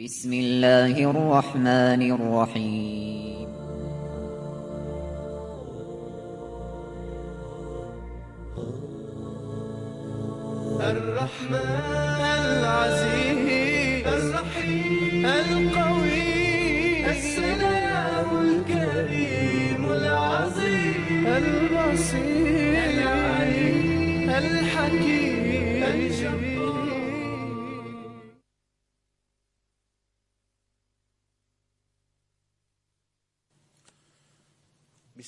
بسم الله الرحمن الرحيم. الرحمن العزيز الرحيم القوي السلام الكريم العظيم البصير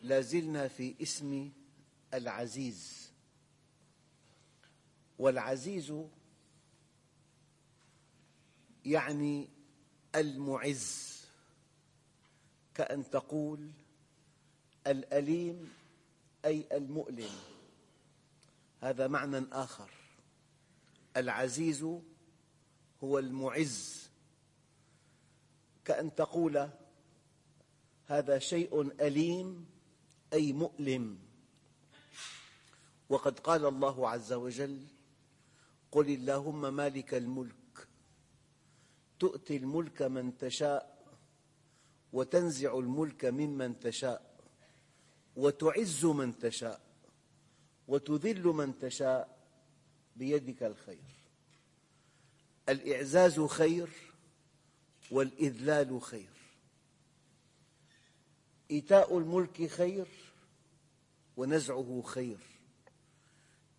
لا زلنا في اسم العزيز. والعزيز يعني المعز كأن تقول الأليم أي المؤلم. هذا معنى آخر. العزيز هو المعز. كأن تقول هذا شيء أليم أي مؤلم. وقد قال الله عز وجل قل اللهم مالك الملك. تؤتي الملك من تشاء وتنزع الملك ممن تشاء وتعز من تشاء وتذل من تشاء بيدك الخير. الإعزاز خير والإذلال خير. إيتاء الملك خير ونزعه خير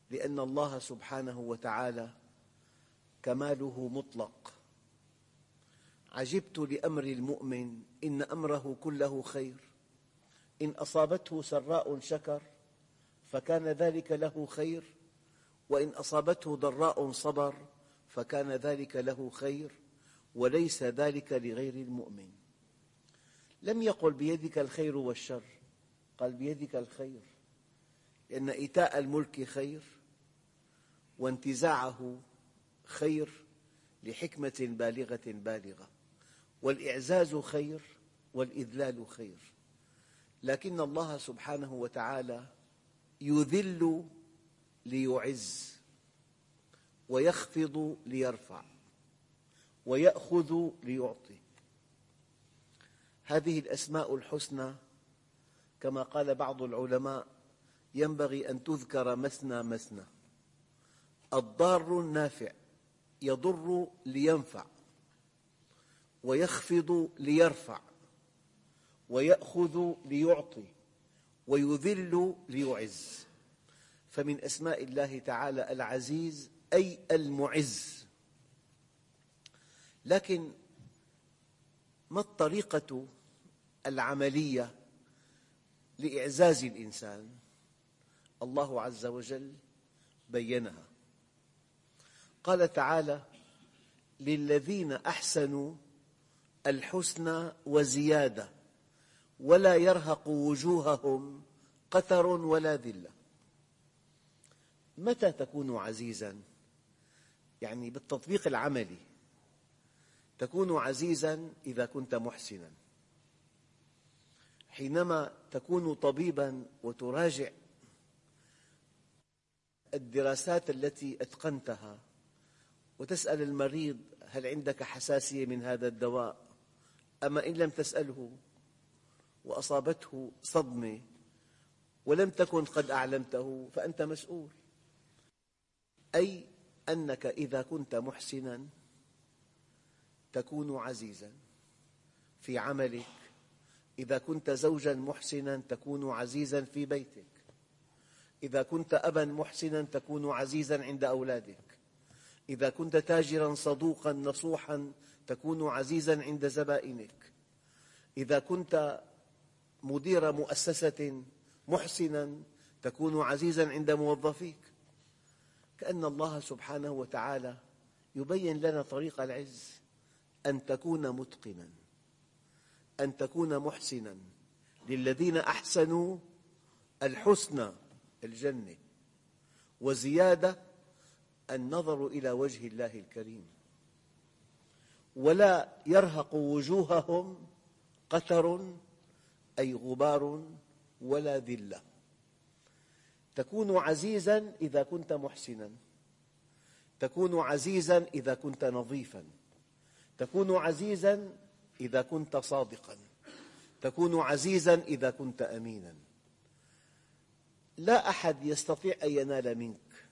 لأن الله سبحانه وتعالى كماله مطلق. عجبت لأمر المؤمن إن أمره كله خير إن أصابته سراء شكر فكان ذلك له خير وإن أصابته ضراء صبر فكان ذلك له خير وليس ذلك لغير المؤمن. لم يقل بيدك الخير والشر. قال بيدك الخير. لأن إيتاء الملك خير وانتزاعه خير لحكمة بالغة بالغة. والإعزاز خير والإذلال خير. لكن الله سبحانه وتعالى يذل ليعز ويخفض ليرفع ويأخذ ليعطي. هذه الأسماء الحسنى كما قال بعض العلماء ينبغي أن تذكر مثنى مثنى. الضار النافع يضر لينفع ويخفض ليرفع ويأخذ ليعطي ويذل ليعز. فمن أسماء الله تعالى العزيز أي المعز. لكن ما الطريقة العملية لإعزاز الإنسان؟ الله عز وجل بينها. قال تعالى للذين أحسنوا الحسنى وزيادة ولا يرهق وجوههم قتر ولا ذلة. متى تكون عزيزاً؟ يعني بالتطبيق العملي. تكون عزيزاً إذا كنت محسناً. حينما تكون طبيباً وتراجع الدراسات التي أتقنتها وتسأل المريض هل عندك حساسية من هذا الدواء أما إن لم تسأله وأصابته صدمة ولم تكن قد أعلمته فأنت مسؤول. أي أنك إذا كنت محسناً تكون عزيزاً في عملك. إذا كنت زوجاً محسناً تكون عزيزاً في بيتك. إذا كنت أباً محسناً تكون عزيزاً عند أولادك. إذا كنت تاجراً صدوقاً نصوحاً تكون عزيزاً عند زبائنك. إذا كنت مدير مؤسسة محسناً تكون عزيزاً عند موظفيك. كأن الله سبحانه وتعالى يبين لنا طريق العز. أن تكون متقناً أن تكون محسنا. للذين أحسنوا الحسنى الجنة وزيادة النظر إلى وجه الله الكريم. ولا يرهق وجوههم قتر أي غبار ولا ذلة. تكون عزيزا إذا كنت محسنا تكون عزيزا إذا كنت نظيفا. تكون عزيزا إذا كنت صادقا. تكون عزيزا إذا كنت أمينا. لا أحد يستطيع أن ينال منك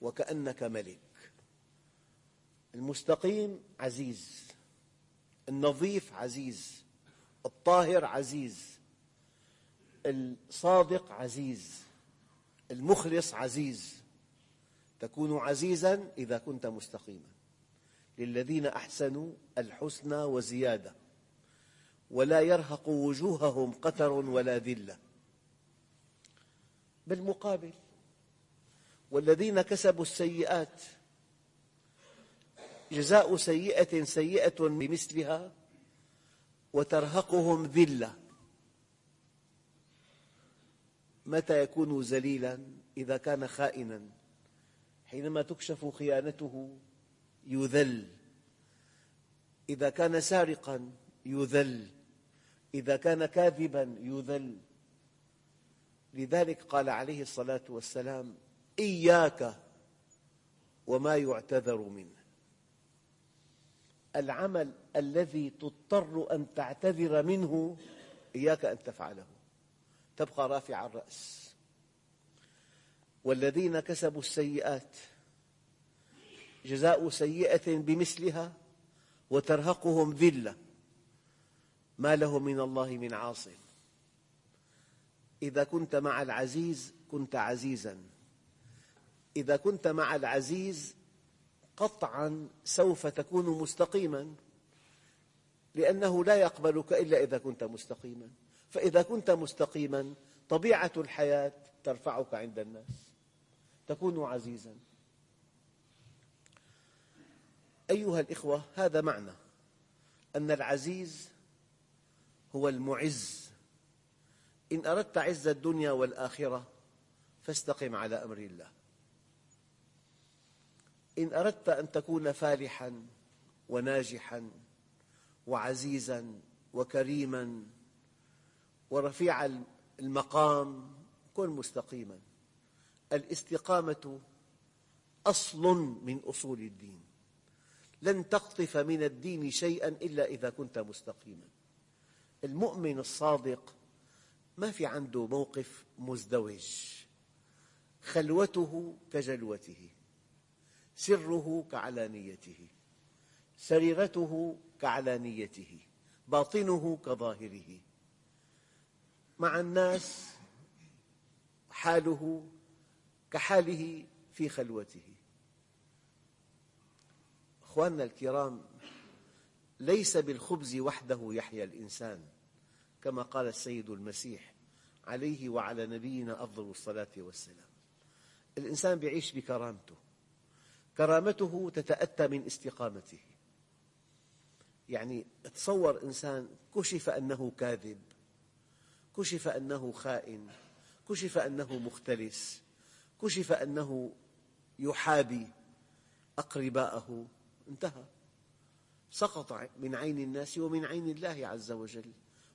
وكأنك ملك. المستقيم عزيز النظيف عزيز الطاهر عزيز الصادق عزيز المخلص عزيز. تكون عزيزا إذا كنت مستقيما. للذين أحسنوا الحسنى وزيادة. ولا يرهق وجوههم قتر ولا ذلة. بالمقابل والذين كسبوا السيئات جزاء سيئة سيئة بمثلها وترهقهم ذلة. متى يكون ذليلا إذا كان خائنا. حينما تكشف خيانته يذل. إذا كان سارقا يذل. إذا كان كاذبا يذل. لذلك قال عليه الصلاة والسلام إياك وما يعتذر منه. العمل الذي تضطر أن تعتذر منه إياك أن تفعله. تبقى رافع الرأس. والذين كسبوا السيئات جزاء سيئة بمثلها وترهقهم ذلة. ما له من الله من عاصم. إذا كنت مع العزيز كنت عزيزا. إذا كنت مع العزيز قطعا سوف تكون مستقيما. لأنه لا يقبلك إلا إذا كنت مستقيما. فإذا كنت مستقيما طبيعة الحياة ترفعك عند الناس. تكون عزيزا. أيها الإخوة هذا معنى أن العزيز هو المعز. إن أردت عز الدنيا والآخرة فاستقم على أمر الله. إن أردت أن تكون فالحا وناجحا وعزيزا وكريما ورفيع المقام كن مستقيما. الاستقامة أصل من أصول الدين. لن تقطف من الدين شيئا إلا إذا كنت مستقيما. المؤمن الصادق ما في عنده موقف مزدوج. خلوته كجلوته سره كعلانيته سريرته كعلانيته باطنه كظاهره. مع الناس حاله كحاله في خلوته. أخواننا الكرام ليس بالخبز وحده يحيا الإنسان كما قال السيد المسيح عليه وعلى نبينا أفضل الصلاة والسلام. الإنسان يعيش بكرامته كرامته تتأتى من استقامته. يعني تصور إنسان كشف أنه كاذب كشف أنه خائن كشف أنه مختلس كشف أنه يحابي أقرباءه انتهى. سقط من عين الناس ومن عين الله عز وجل.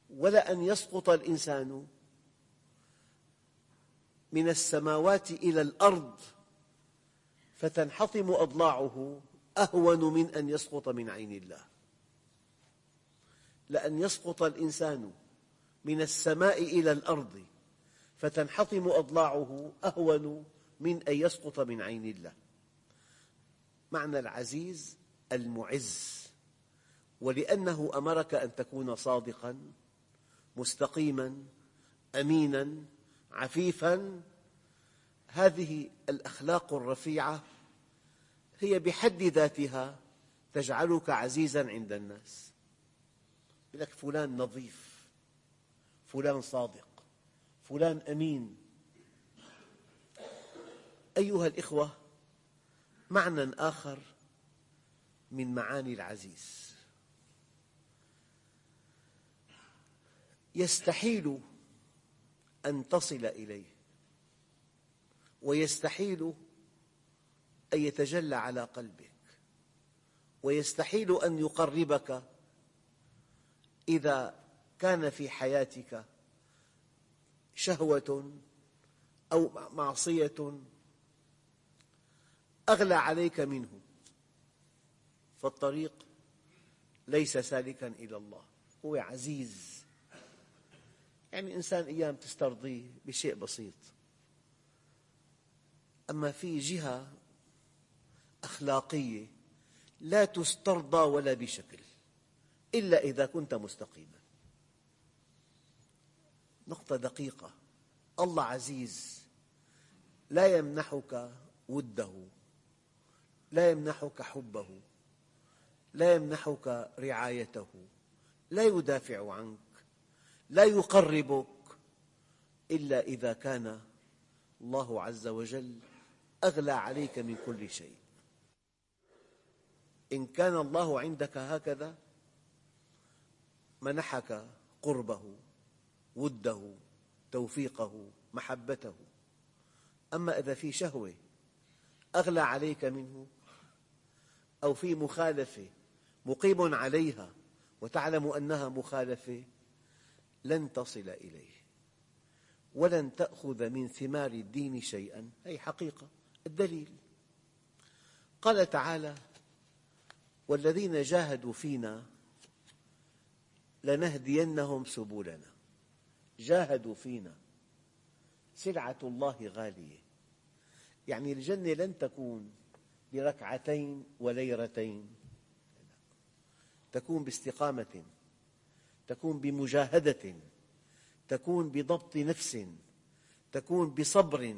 ولا أن يسقط الإنسان من السماوات إلى الأرض فتنحطم أضلاعه أهون من أن يسقط من عين الله. لأن يسقط الإنسان من السماء إلى الأرض فتنحطم أضلاعه أهون من أن يسقط من عين الله. معنى العزيز المعز ولأنه أمرك أن تكون صادقا مستقيما أمينا عفيفا. هذه الأخلاق الرفيعة هي بحد ذاتها تجعلك عزيزا عند الناس. لك فلان نظيف فلان صادق فلان أمين. أيها الإخوة معنى آخر من معاني العزيز. يستحيل أن تصل إليه ويستحيل أن يتجلى على قلبك ويستحيل أن يقربك إذا كان في حياتك شهوة أو معصية أغلى عليك منه. فالطريق ليس سالكا إلى الله هو عزيز. يعني إنسان أيام تسترضيه بشيء بسيط. أما في جهة أخلاقية لا تسترضى ولا بشكل إلا إذا كنت مستقيما. نقطة دقيقة. الله عزيز لا يمنحك وده لا يمنحك حبه. لا يمنحك رعايته لا يدافع عنك لا يقربك إلا إذا كان الله عز وجل أغلى عليك من كل شيء. إن كان الله عندك هكذا منحك قربه وده توفيقه محبته. أما إذا في شهوة أغلى عليك منه أو في مخالفة مقيم عليها وتعلم أنها مخالفة لن تصل إليه. ولن تأخذ من ثمار الدين شيئا. هي حقيقة الدليل. قال تعالى والذين جاهدوا فينا لنهدينهم سبلنا. جاهدوا فينا. سلعة الله غالية. يعني الجنة لن تكون بركعتين وليرتين. تكون باستقامة تكون بمجاهدة تكون بضبط نفس تكون بصبر.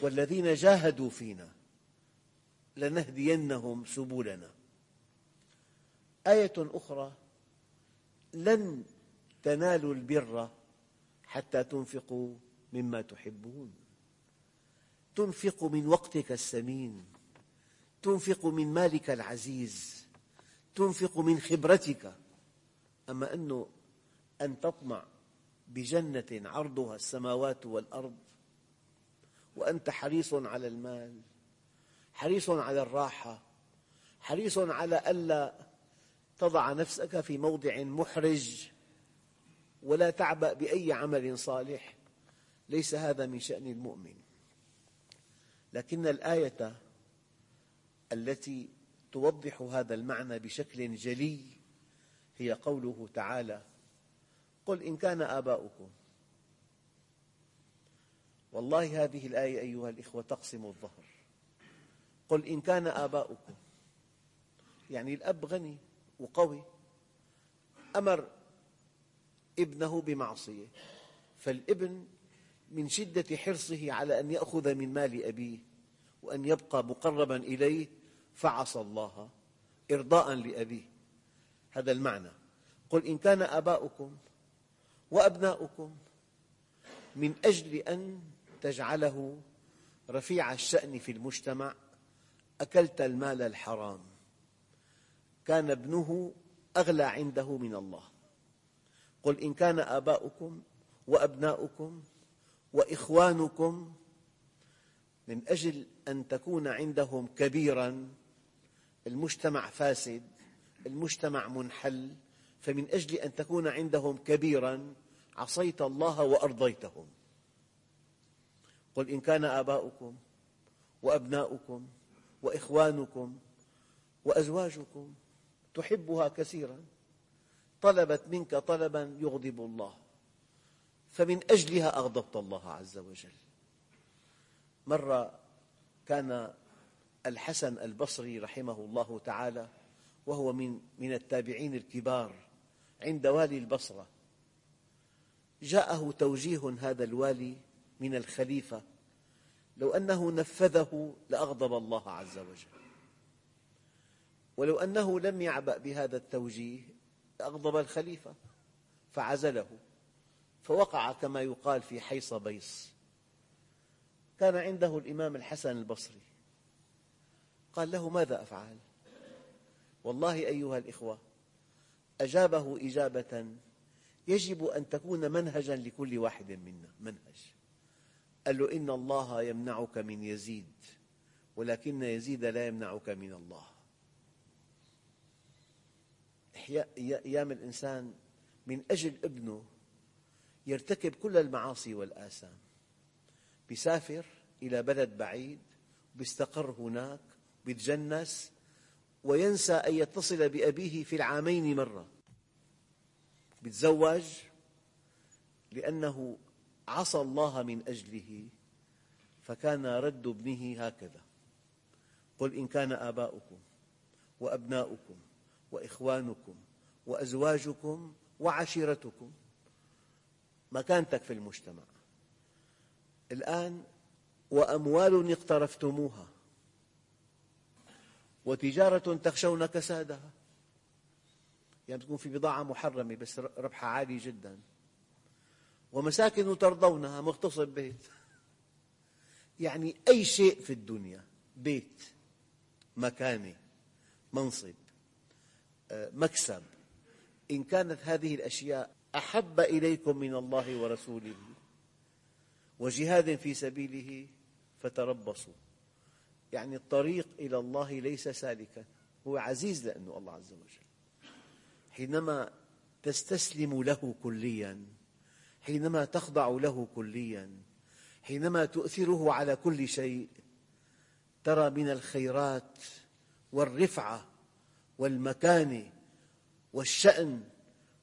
والذين جاهدوا فينا لنهدينهم سبلنا. آية أخرى لن تنالوا البر حتى تنفقوا مما تحبون. تنفق من وقتك الثمين تنفق من مالك العزيز. تنفق من خبرتك. أما أنه أن تطمع بجنة عرضها السماوات والأرض وأنت حريص على المال حريص على الراحة حريص على ألا تضع نفسك في موضع محرج ولا تعبأ بأي عمل صالح. ليس هذا من شأن المؤمن. لكن الآية التي توضح هذا المعنى بشكل جلي. هي قوله تعالى قل إن كان آباؤكم. والله هذه الآية أيها الإخوة تقسم الظهر. قل إن كان آباؤكم. يعني الأب غني وقوي أمر ابنه بمعصية. فالابن من شدة حرصه على أن يأخذ من مال أبيه وأن يبقى مقربا إليه فعصى الله إرضاء لأبيه. هذا المعنى. قل إن كان آباؤكم وأبناؤكم من أجل أن تجعله رفيع الشأن في المجتمع أكلت المال الحرام. كان ابنه أغلى عنده من الله. قل إن كان آباؤكم وأبناؤكم وإخوانكم من أجل أن تكون عندهم كبيراً المجتمع فاسد المجتمع منحل فمن أجل أن تكون عندهم كبيراً عصيت الله وأرضيتهم. قل إن كان آباؤكم وأبناؤكم وإخوانكم وأزواجكم تحبها كثيرا طلبت منك طلبا يغضب الله. فمن أجلها أغضبت الله عز وجل. مرة كان الحسن البصري رحمه الله تعالى وهو من من التابعين الكبار عند والي البصرة. جاءه توجيه هذا الوالي من الخليفة لو أنه نفذه لأغضب الله عز وجل. ولو أنه لم يعبأ بهذا التوجيه لأغضب الخليفة فعزله. فوقع كما يقال في حيص بيص كان عنده الإمام الحسن البصري. قال له ماذا أفعل؟ والله أيها الإخوة أجابه إجابة يجب أن تكون منهجا لكل واحد منا. منهج. قال له إن الله يمنعك من يزيد ولكن يزيد لا يمنعك من الله. أيام الإنسان من أجل ابنه يرتكب كل المعاصي والآثام يسافر إلى بلد بعيد ويستقر هناك ويتجنس وينسى أن يتصل بأبيه في العامين مرة. يتزوج لأنه عصى الله من أجله فكان رد ابنه هكذا. قل إن كان آباؤكم وأبناؤكم وإخوانكم وأزواجكم وعشيرتكم مكانتك في المجتمع. الآن وأموال اقترفتموها. وتجارة تخشون كسادها. يعني تكون في بضاعة محرمة بس ربحها عالي جدا. ومساكن ترضونها مغتصب بيت. يعني أي شيء في الدنيا بيت مكانة منصب آه، مكسب إن كانت هذه الأشياء أحب إليكم من الله ورسوله وجهاد في سبيله فتربصوا. يعني الطريق إلى الله ليس سالكا. هو عزيز لأنه الله عز وجل. حينما تستسلم له كليا حينما تخضع له كليا حينما تؤثره على كل شيء ترى من الخيرات والرفعة والمكانة والشأن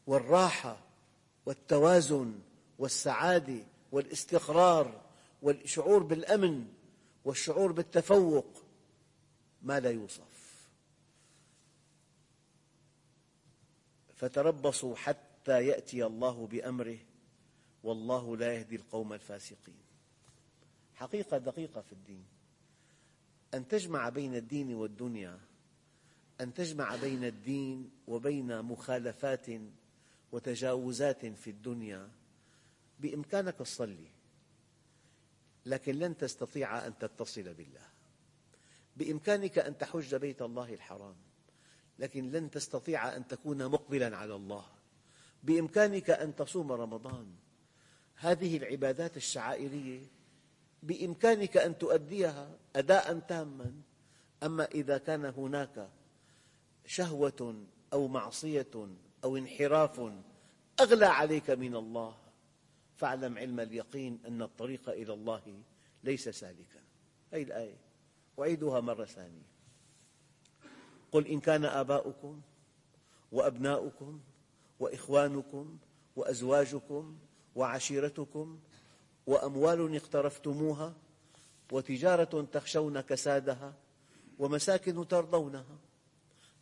والراحة والتوازن والسعادة والاستقرار والشعور بالأمن والشعور بالتفوق ما لا يوصف. فتربصوا حتى يأتي الله بأمره والله لا يهدي القوم الفاسقين. حقيقة دقيقة في الدين. أن تجمع بين الدين والدنيا أن تجمع بين الدين وبين مخالفات وتجاوزات في الدنيا بإمكانك تصلي لكن لن تستطيع أن تتصل بالله. بإمكانك أن تحج بيت الله الحرام لكن لن تستطيع أن تكون مقبلا على الله. بإمكانك أن تصوم رمضان. هذه العبادات الشعائرية بإمكانك أن تؤديها أداء تاما. أما إذا كان هناك شهوة أو معصية أو انحراف أغلى عليك من الله فاعلم علم اليقين أن الطريق إلى الله ليس سالكا. هذه الآية. أعيدها مرة ثانية. قل إن كان آباؤكم وأبناؤكم وإخوانكم وأزواجكم وعشيرتكم وأموال اقترفتموها وتجارة تخشون كسادها ومساكن ترضونها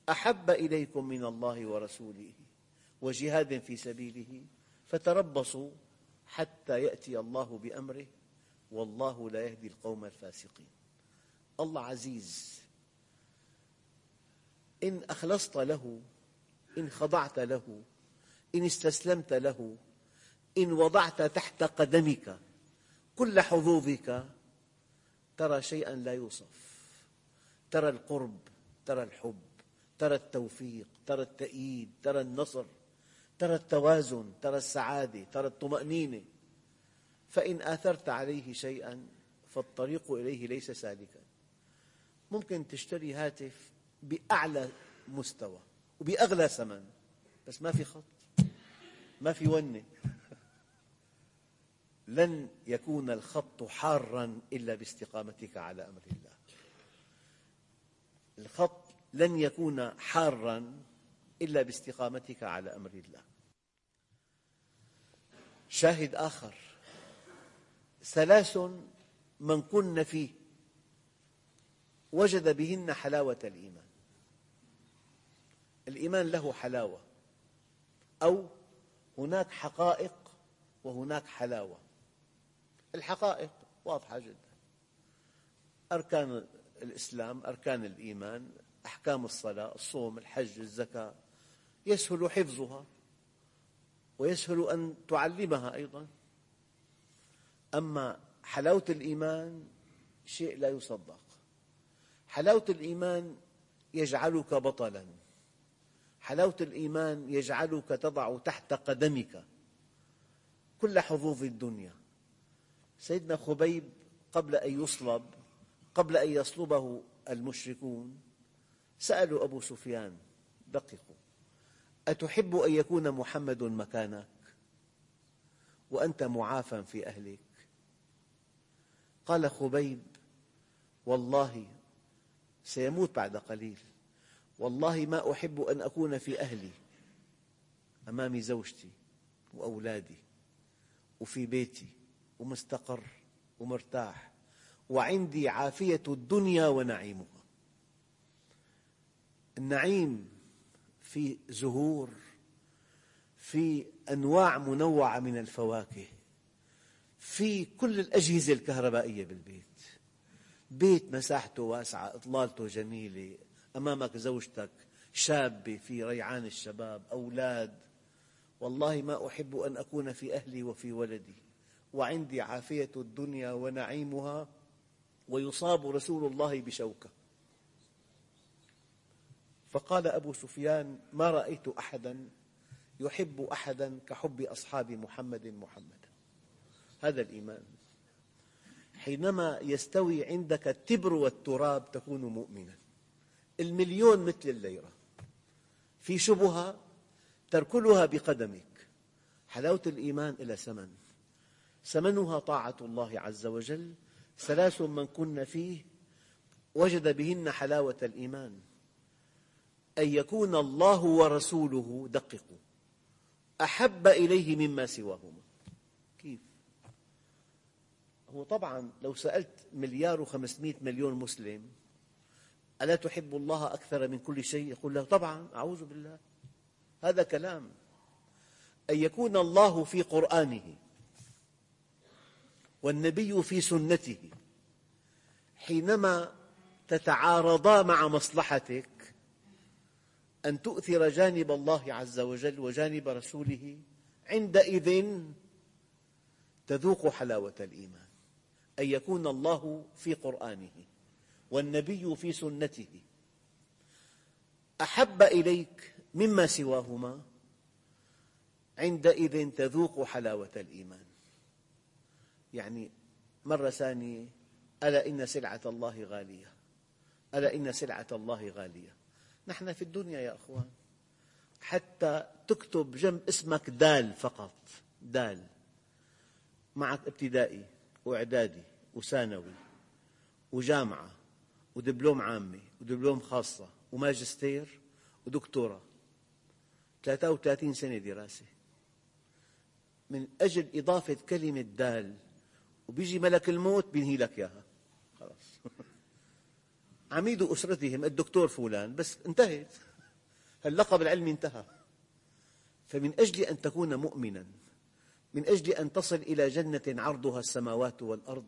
أحب إليكم من الله ورسوله وجهاد في سبيله فتربصوا حتى يأتي الله بأمره والله لا يهدي القوم الفاسقين. الله عزيز إن أخلصت له إن خضعت له إن استسلمت له إن وضعت تحت قدمك كل حظوظك ترى شيئا لا يوصف. ترى القرب ترى الحب ترى التوفيق ترى التأييد ترى النصر. ترى التوازن ترى السعادة ترى الطمأنينة. فإن آثرت عليه شيئا فالطريق إليه ليس سالكا. ممكن تشتري هاتف بأعلى مستوى وبأغلى ثمن بس ما في خط ما في ونة. لن يكون الخط حارا إلا باستقامتك على أمر الله. الخط لن يكون حارا إلا باستقامتك على أمر الله. شاهد آخر. ثلاث من كن فيه. وجد بهن حلاوة الإيمان. الإيمان له حلاوة. أو هناك حقائق وهناك حلاوة. الحقائق واضحة جدا. أركان الإسلام أركان الإيمان أحكام الصلاة الصوم الحج الزكاة. يسهل حفظها ويسهل أن تعلمها أيضا. أما حلاوة الإيمان شيء لا يصدق. حلاوة الإيمان يجعلك بطلا. حلاوة الإيمان يجعلك تضع تحت قدمك كل حظوظ الدنيا. سيدنا خبيب قبل أن يصلب قبل أن يصلبه المشركون سألوا أبو سفيان دققوا. أتحب أن يكون محمد مكانك وأنت معافى في أهلك؟ قال خبيب والله سيموت بعد قليل. والله ما أحب أن أكون في أهلي أمام زوجتي وأولادي وفي بيتي ومستقر ومرتاح وعندي عافية الدنيا ونعيمها. النعيم في زهور في أنواع منوعة من الفواكه في كل الأجهزة الكهربائية بالبيت. بيت مساحته واسعة إطلالته جميلة أمامك زوجتك شابة في ريعان الشباب أولاد. والله ما أحب أن أكون في أهلي وفي ولدي وعندي عافية الدنيا ونعيمها ويصاب رسول الله بشوكة. فقال أبو سفيان ما رأيت أحدا يحب أحدا كحب أصحاب محمد محمدا هذا الإيمان. حينما يستوي عندك التبر والتراب تكون مؤمنا. المليون مثل الليرة. في شبهة تركلها بقدمك. حلاوة الإيمان إلى ثمن ثمنها طاعة الله عز وجل. ثلاث من كن فيه وجد بهن حلاوة الإيمان. أن يكون الله ورسوله دققوا أحب إليه مما سواهما. كيف؟ هو طبعا لو سألت مليار وخمسمائة مليون مسلم ألا تحب الله أكثر من كل شيء؟ يقول له طبعا أعوذ بالله. هذا كلام. أن يكون الله في قرآنه والنبي في سنته حينما تتعارضا مع مصلحتك أن تؤثر جانب الله عز وجل وجانب رسوله عندئذ تذوق حلاوة الإيمان أن يكون الله في قرآنه والنبي في سنته. أحب إليك مما سواهما عندئذ تذوق حلاوة الإيمان. يعني مرة ثانية ألا إن سلعة الله غالية؟ ألا إن سلعة الله غالية؟ نحن في الدنيا يا أخوان. حتى تكتب جنب اسمك دال فقط. دال. معك ابتدائي وإعدادي وثانوي وجامعة ودبلوم عامة ودبلوم خاصة وماجستير ودكتوراه. 33 سنة دراسة. من أجل إضافة كلمة دال. وبيجي ملك الموت بينهي لك إياها. خلاص. عميد أسرتهم الدكتور فلان بس انتهت. اللقب العلمي انتهى. فمن أجل أن تكون مؤمنا من أجل أن تصل إلى جنة عرضها السماوات والأرض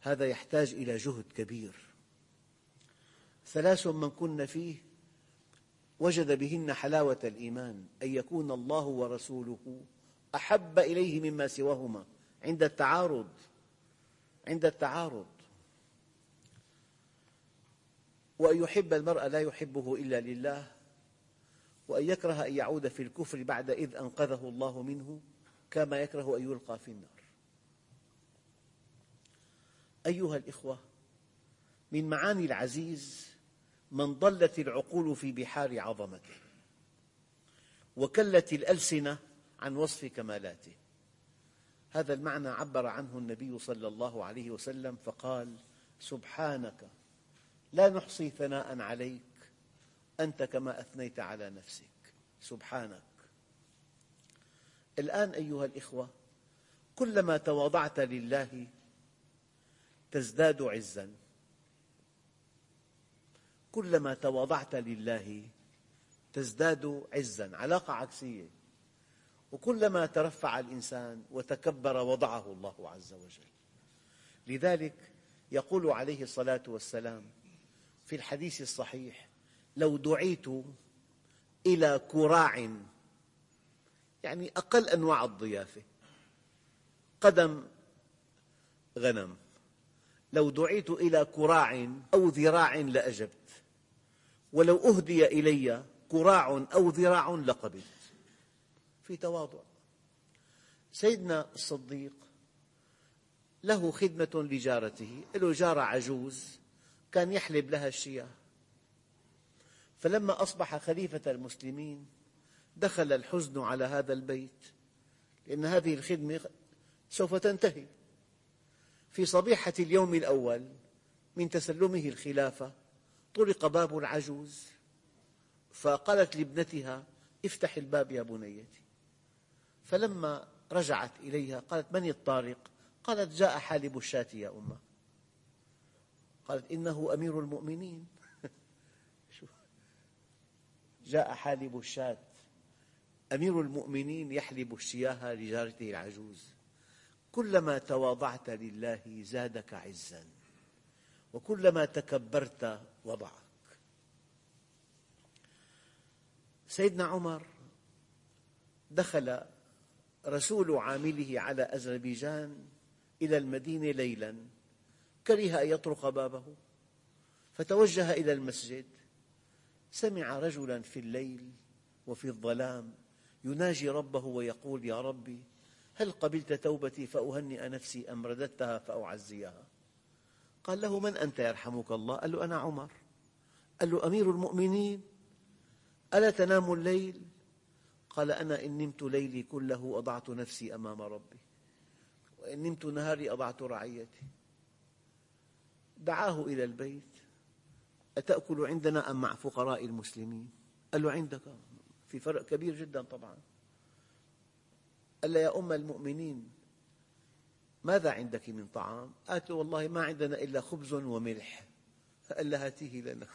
هذا يحتاج إلى جهد كبير. ثلاث من كن فيه وجد بهن حلاوة الإيمان أن يكون الله ورسوله أحب إليه مما سواهما عند التعارض عند التعارض. وأن يحب المرء لا يحبه إلا لله وأن يكره أن يعود في الكفر بعد إذ أنقذه الله منه كما يكره أن يلقى في النار. أيها الإخوة من معاني العزيز من ضلت العقول في بحار عظمته وكلت الألسنة عن وصف كمالاته. هذا المعنى عبر عنه النبي صلى الله عليه وسلم فقال سبحانك لا نحصي ثناء عليك. أنت كما أثنيت على نفسك. سبحانك. الآن أيها الإخوة كلما تواضعت لله تزداد عزا. كلما تواضعت لله تزداد عزا. علاقة عكسية. وكلما ترفع الإنسان وتكبر وضعه الله عز وجل. لذلك يقول عليه الصلاة والسلام في الحديث الصحيح لو دعيت إلى كراع يعني أقل أنواع الضيافة قدم غنم. لو دعيت إلى كراع أو ذراع لأجبت ولو أهدي إلي كراع أو ذراع لقبلت. في تواضع. سيدنا الصديق له خدمة لجارته له جارة عجوز كان يحلب لها الشياه. فلما أصبح خليفة المسلمين دخل الحزن على هذا البيت لأن هذه الخدمة سوف تنتهي. في صبيحة اليوم الأول من تسلمه الخلافة طرق باب العجوز فقالت لابنتها افتح الباب يا بنيتي. فلما رجعت إليها قالت من الطارق؟ قالت جاء حالب الشاة يا أمة. قالت إنه أمير المؤمنين. جاء حالب الشاة. أمير المؤمنين يحلب الشياه لجارته العجوز. كلما تواضعت لله زادك عزا. وكلما تكبرت وضعك. سيدنا عمر دخل رسول عامله على أذربيجان إلى المدينة ليلا. كره أن يطرق بابه. فتوجه إلى المسجد. سمع رجلا في الليل وفي الظلام يناجي ربه ويقول يا ربي هل قبلت توبتي فأهنئ نفسي أم رددتها فأعزيها؟ قال له من أنت يرحمك الله؟ قال له أنا عمر. قال له أمير المؤمنين ألا تنام الليل؟ قال أنا إن نمت ليلي كله أضعت نفسي أمام ربي وإن نمت نهاري أضعت رعيتي. دعاه إلى البيت. أتأكل عندنا أم مع فقراء المسلمين؟ قال له عندك. في فرق كبير جدا طبعا. قال له يا أم المؤمنين ماذا عندك من طعام؟ قالت له والله ما عندنا إلا خبز وملح. قال لها هاتيه لنا.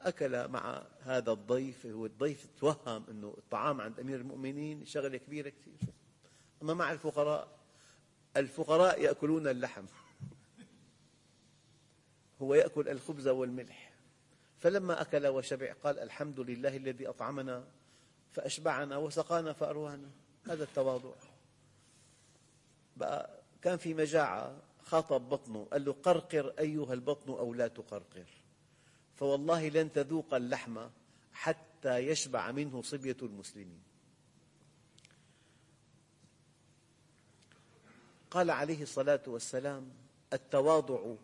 أكل مع هذا الضيف هو الضيف توهم أنه الطعام عند أمير المؤمنين شغلة كبيرة كثير. أما مع الفقراء الفقراء يأكلون اللحم. هو يأكل الخبز والملح. فلما أكل وشبع قال الحمد لله الذي أطعمنا فأشبعنا وسقانا فأروانا. هذا التواضع. بقى كان في مجاعة خاطب بطنه قال له قرقر أيها البطن أو لا تقرقر. فوالله لن تذوق اللحم حتى يشبع منه صبية المسلمين. قال عليه الصلاة والسلام التواضع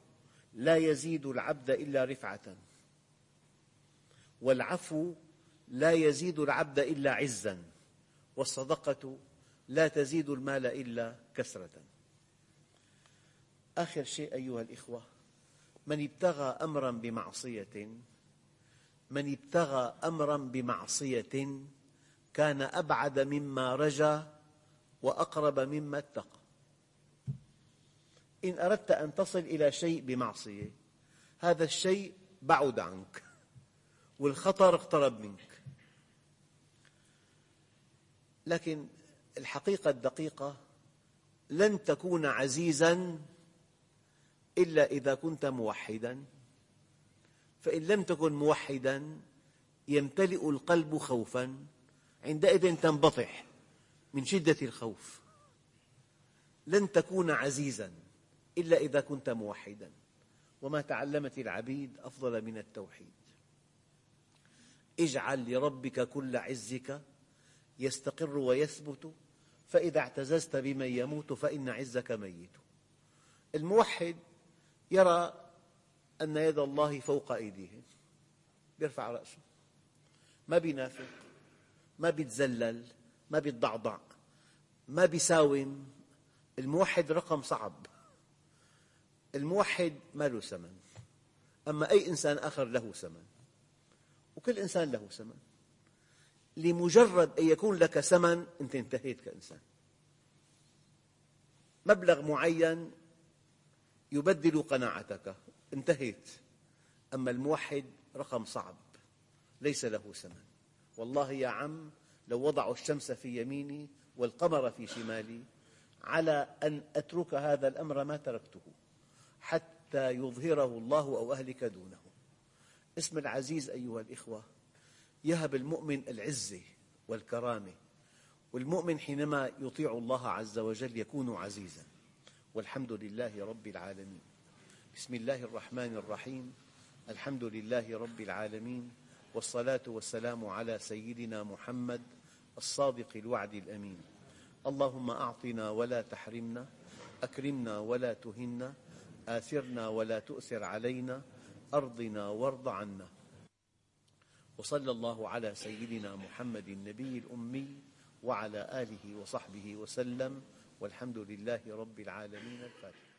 لا يزيد العبد إلا رفعة. والعفو لا يزيد العبد إلا عزا. والصدقة لا تزيد المال إلا كثرة آخر شيء أيها الإخوة من ابتغى أمرا بمعصية من ابتغى أمرا بمعصية كان أبعد مما رجا وأقرب مما اتقى. إن أردت أن تصل إلى شيء بمعصية هذا الشيء بعد عنك والخطر اقترب منك. لكن الحقيقة الدقيقة لن تكون عزيزا إلا إذا كنت موحدا. فإن لم تكن موحدا يمتلئ القلب خوفا عندئذ تنبطح من شدة الخوف. لن تكون عزيزا. إلا إذا كنت موحدا. وما تعلمت العبيد أفضل من التوحيد. اجعل لربك كل عزك يستقر ويثبت فإذا اعتززت بمن يموت فإن عزك ميت. الموحد يرى أن يد الله فوق أيديهم. يرفع رأسه. ما بينافق ما بيتذلل ما بيتضعضع ما بيساوم. الموحد رقم صعب. الموحد ما له ثمن. أما أي إنسان آخر له ثمن. وكل إنسان له ثمن. لمجرد أن يكون لك ثمن أنت انتهيت كإنسان. مبلغ معين يبدل قناعتك. انتهيت. أما الموحد رقم صعب. ليس له ثمن. والله يا عم لو وضعوا الشمس في يميني والقمر في شمالي على أن أترك هذا الأمر ما تركته. حتى يظهره الله أو أهلك دونه. اسم العزيز أيها الإخوة يهب المؤمن العزة والكرامة والمؤمن حينما يطيع الله عز وجل يكون عزيزا. والحمد لله رب العالمين. بسم الله الرحمن الرحيم. الحمد لله رب العالمين. والصلاة والسلام على سيدنا محمد الصادق الوعد الأمين. اللهم أعطنا ولا تحرمنا أكرمنا ولا تهنا آثرنا ولا تؤثر علينا أرضنا وارض عنا. وصلى الله على سيدنا محمد النبي الأمي وعلى آله وصحبه وسلم والحمد لله رب العالمين الفاتح.